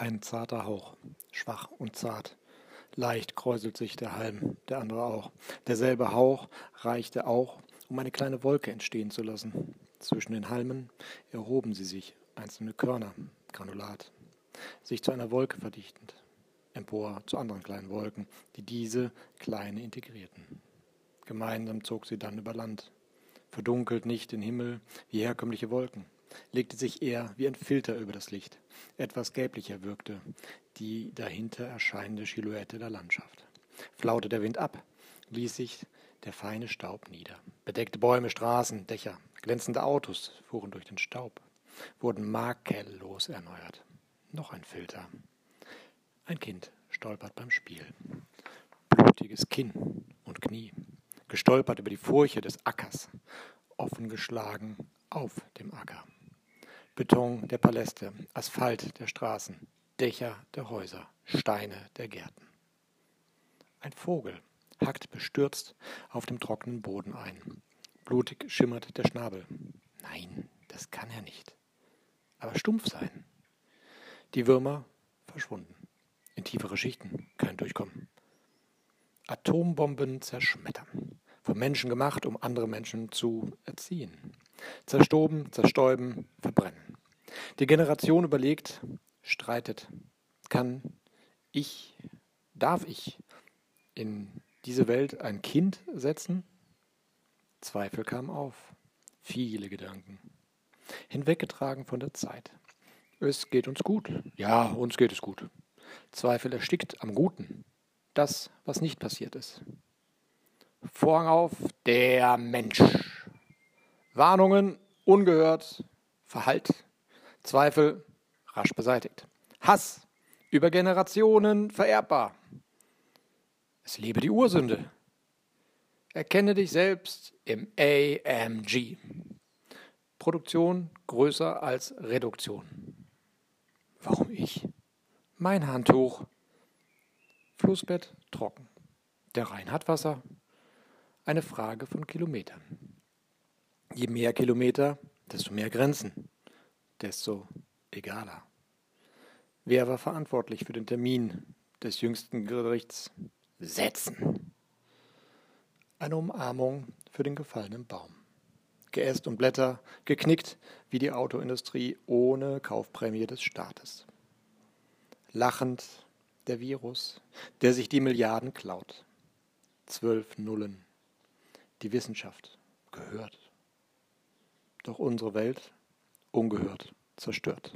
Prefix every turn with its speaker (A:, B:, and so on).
A: Ein zarter Hauch, schwach und zart. Leicht kräuselt sich der Halm, der andere auch. Derselbe Hauch reichte auch, um eine kleine Wolke entstehen zu lassen. Zwischen den Halmen erhoben sie sich, einzelne Körner, Granulat, sich zu einer Wolke verdichtend, empor zu anderen kleinen Wolken, die diese kleine integrierten. Gemeinsam zog sie dann über Land, verdunkelt nicht den Himmel wie herkömmliche Wolken, legte sich eher wie ein Filter über das Licht. Etwas gelblicher wirkte die dahinter erscheinende Silhouette der Landschaft. Flaute der Wind ab, ließ sich der feine Staub nieder. Bedeckte Bäume, Straßen, Dächer, glänzende Autos fuhren durch den Staub, wurden makellos erneuert. Noch ein Filter. Ein Kind stolpert beim Spiel. Blutiges Kinn und Knie, gestolpert über die Furche des Ackers, offen geschlagen auf dem Acker. Beton der Paläste, Asphalt der Straßen, Dächer der Häuser, Steine der Gärten. Ein Vogel hackt bestürzt auf dem trockenen Boden ein. Blutig schimmert der Schnabel. Nein, das kann er nicht. Aber stumpf sein. Die Würmer verschwunden. In tiefere Schichten, kein Durchkommen. Atombomben zerschmettern. Vom Menschen gemacht, um andere Menschen zu erziehen. Zerstoben, zerstäuben, verbrennen. Die Generation überlegt, streitet, kann ich, darf ich in diese Welt ein Kind setzen? Zweifel kamen auf, viele Gedanken, hinweggetragen von der Zeit. Es geht uns gut. Ja, uns geht es gut. Zweifel erstickt am Guten. Das, was nicht passiert ist. Vorhang auf, der Mensch. Warnungen ungehört, Verhalt, Zweifel rasch beseitigt. Hass über Generationen vererbbar. Es lebe die Ursünde. Erkenne dich selbst im AMG. Produktion größer als Reduktion. Warum ich? Mein Handtuch. Flussbett trocken. Der Rhein hat Wasser. Eine Frage von Kilometern. Je mehr Kilometer, desto mehr Grenzen, desto egaler. Wer war verantwortlich für den Termin des jüngsten Gerichts? Setzen. Eine Umarmung für den gefallenen Baum. Geäst und Blätter, geknickt wie die Autoindustrie ohne Kaufprämie des Staates. Lachend der Virus, der sich die Milliarden klaut. Zwölf Nullen. Die Wissenschaft gehört. Doch unsere Welt ungehört zerstört.